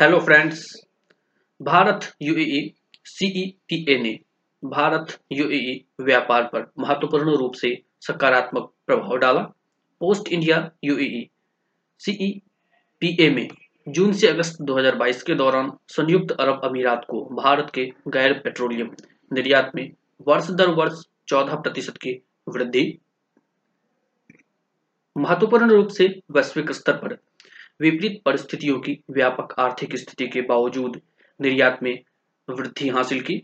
Hello friends Bharat UAE CEPA ने Bharat UAE व्यापार पर महत्वपूर्ण रूप से सकारात्मक प्रभाव डाला। पोस्ट इंडिया यूएई सीईपीए में जून से अगस्त 2022 के दौरान संयुक्त अरब अमीरात को भारत के गैर पेट्रोलियम निर्यात में वर्ष दर वर्ष 14 प्रतिशत की वृद्धि। महत्वपूर्ण रूप से वैश्विक स्तर पर विपरीत परिस्थितियों की व्यापक आर्थिक स्थिति के बावजूद निर्यात में वृद्धि हासिल की।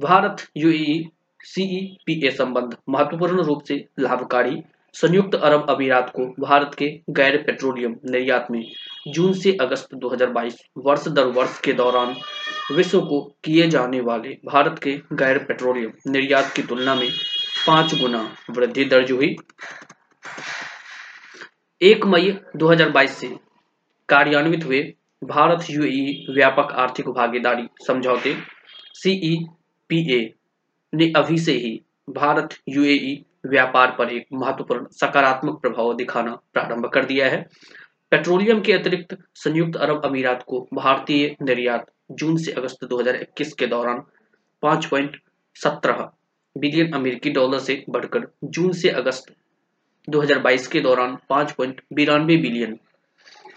भारत यूएई सीईपीए संबंध महत्वपूर्ण रूप से लाभकारी संयुक्त अरब अमीरात को भारत के गैर पेट्रोलियम निर्यात में जून से अगस्त 2022 वर्ष दर वर्ष के दौरान विश्व को किए जाने वाले भारत के गैर पेट्रोलियम निर्यात की तुलना में पाँच गुना वृद्धि दर्ज हुई। एक मई 2022 से कार्यान्वित हुए। भारत यूएई व्यापक आर्थिक भागीदारी समझौते। सीईपीए ने अभी से ही भारत यूएई व्यापार पर एक महत्वपूर्ण सकारात्मक प्रभाव दिखाना प्रारंभ कर दिया है। पेट्रोलियम के अतिरिक्त संयुक्त अरब अमीरात को भारतीय निर्यात जून से अगस्त 2021 के दौरान 5.17 बिलियन अमेरिकी डॉलर से बढ़कर जून से अगस्त 2022 के दौरान पाँच बिलियन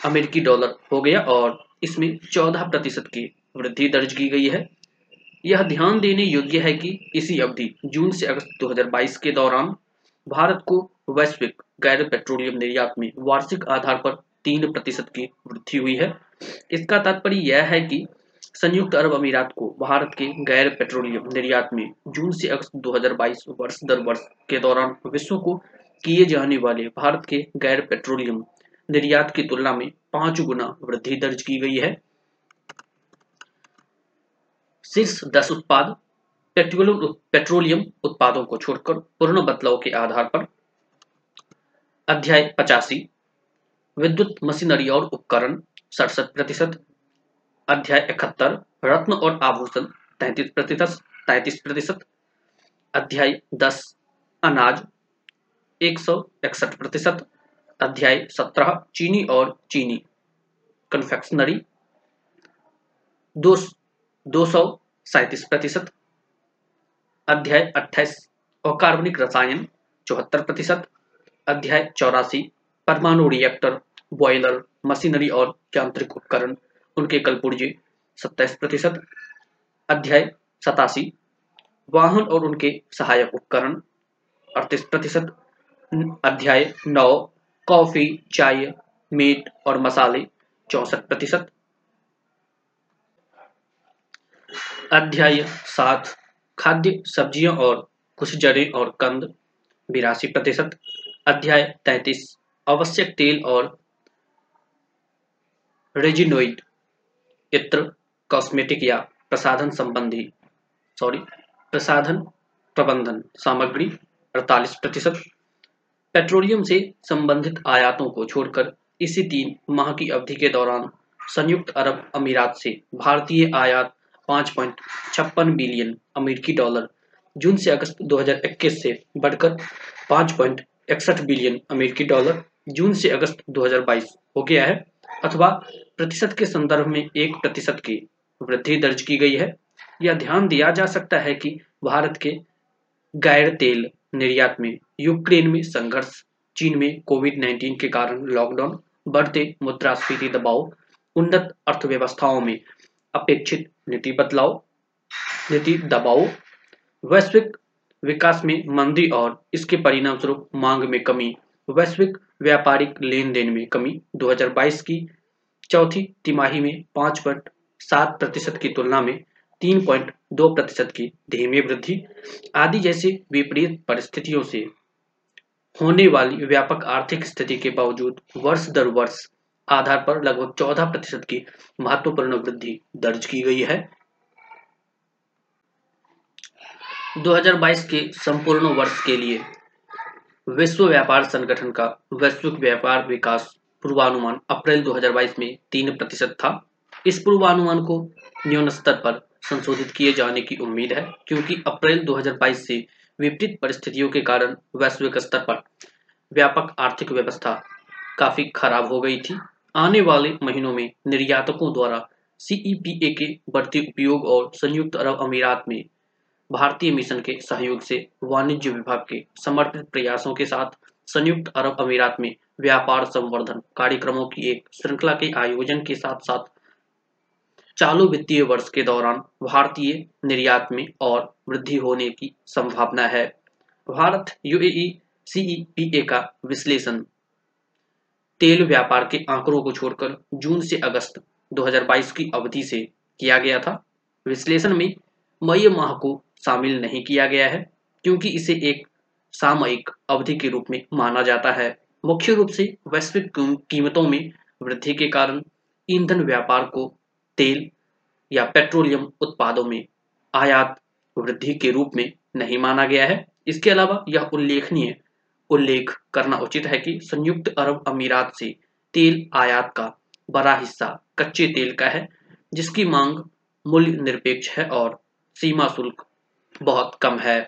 अमेरिकी डॉलर हो गया और इसमें 14 प्रतिशत की वृद्धि दर्ज की गई है। यह ध्यान देने योग्य है कि इसी अवधि जून से अगस्त 2022 के दौरान भारत को वैश्विक गैर पेट्रोलियम निर्यात में वार्षिक आधार पर तीन प्रतिशत की वृद्धि हुई है। इसका तात्पर्य यह है कि संयुक्त अरब अमीरात को भारत के गैर पेट्रोलियम निर्यात में जून से अगस्त 2022 वर्ष दर वर्ष के दौरान विश्व को किए जाने वाले भारत के गैर पेट्रोलियम निर्यात की तुलना में पाँच गुना वृद्धि दर्ज की गई है। शीर्ष दस उत्पाद पेट्रोलियम पेट्रोलियम उत्पादों को छोड़कर पूर्ण बदलाव के आधार पर। अध्याय पचासी, विद्युत मशीनरी और उपकरण, सड़सठ प्रतिशत। अध्याय इकहत्तर, रत्न और आभूषण, तैतीस प्रतिशत तैतीस प्रतिशत। अध्याय दस, अनाज, एक सौ इकसठ प्रतिशत। अध्याय सत्रह, चीनी और चीनी। कन्फेक्शनरी दो दो सौ सैतीस प्रतिशत। अध्याय अट्ठाईस, अकार्बनिक रसायन, चौहत्तर प्रतिशत। अध्याय चौरासी, परमाणु रिएक्टर बॉयलर मशीनरी और यांत्रिक उपकरण, उनके कल पुर्जे सत्ताईस प्रतिशत। अध्याय सतासी, वाहन और उनके सहायक उपकरण, अड़तीस प्रतिशत। अध्याय नौ कॉफ़ी, चाय, मीट और मसाले चौसठ प्रतिशत। अध्याय सात, खाद्य सब्ज़ियाँ और कुछ जड़ें और कंद, बिरासी प्रतिशत। अध्याय तैतीस, आवश्यक तेल और रेजिनोइड, इत्र, कॉस्मेटिक या प्रसाधन संबंधी सॉरी प्रसाधन प्रबंधन सामग्री अड़तालीस प्रतिशत। पेट्रोलियम से संबंधित आयातों को छोड़कर इसी तीन माह की अवधि के दौरान संयुक्त अरब अमीरात से भारतीय आयात पाँच पॉइंट छप्पन बिलियन अमेरिकी डॉलर जून से अगस्त 2021 से बढ़कर पाँच पॉइंट इकसठ बिलियन अमेरिकी डॉलर जून से अगस्त 2022 हो गया है, अथवा प्रतिशत के संदर्भ में एक प्रतिशत की वृद्धि दर्ज की गई है। यह ध्यान दिया जा सकता है कि भारत के गैर तेल निर्यात में यूक्रेन में संघर्ष, चीन में कोविड 19 के कारण लॉकडाउन, बढ़ते मुद्रास्फीति दबाव, उन्नत अर्थव्यवस्थाओं में अपेक्षित नीति बदलाव, नीति दबाव, वैश्विक विकास में मंदी और इसके परिणाम स्वरूप मांग में कमी, वैश्विक व्यापारिक लेन देन में कमी। 2022 की चौथी तिमाही में पाँच पॉइंट सात प्रतिशत की तुलना में तीन पॉइंट दो प्रतिशत की धीमी वृद्धि। आदि जैसी विपरीत परिस्थितियों से होने वाली व्यापक आर्थिक स्थिति के बावजूद वर्ष दर वर्ष आधार पर लगभग चौदह प्रतिशत की महत्वपूर्ण वृद्धि दर्ज की गई है। 2022 के संपूर्ण वर्ष के लिए विश्व व्यापार संगठन का वैश्विक व्यापार विकास पूर्वानुमान अप्रैल 2022 में तीन प्रतिशत था। इस पूर्वानुमान को न्यून स्तर पर संशोधित किए जाने की उम्मीद है, क्योंकि अप्रैल 2022 से विपरीत परिस्थितियों के कारण वैश्विक स्तर पर व्यापक आर्थिक व्यवस्था काफ़ी खराब हो गई थी। आने वाले महीनों में निर्यातकों द्वारा सीईपीए के बढ़ते उपयोग और संयुक्त अरब अमीरात में भारतीय मिशन के सहयोग से वाणिज्य विभाग के समर्पित प्रयासों के साथ संयुक्त अरब अमीरात में व्यापार संवर्धन कार्यक्रमों की एक श्रृंखला के आयोजन के साथ साथ चालू वित्तीय वर्ष के दौरान भारतीय निर्यात में और वृद्धि होने की संभावना है। भारत यूएई सीईपीए का विश्लेषण। तेल व्यापार के आंकड़ों को छोड़कर जून से अगस्त 2022 की अवधि से किया गया था। विश्लेषण में मई माह को शामिल नहीं किया गया है, क्योंकि इसे एक सामयिक अवधि के रूप में माना जाता है। मुख्य रूप से वैश्विक कीमतों में वृद्धि के कारण ईंधन व्यापार को तेल या पेट्रोलियम उत्पादों में आयात वृद्धि के रूप में नहीं माना गया है। इसके अलावा यह उल्लेखनीय उल्लेख करना उचित है कि संयुक्त अरब अमीरात से तेल आयात का बड़ा हिस्सा कच्चे तेल का है, जिसकी मांग मूल्य निरपेक्ष है और सीमा शुल्क बहुत कम है।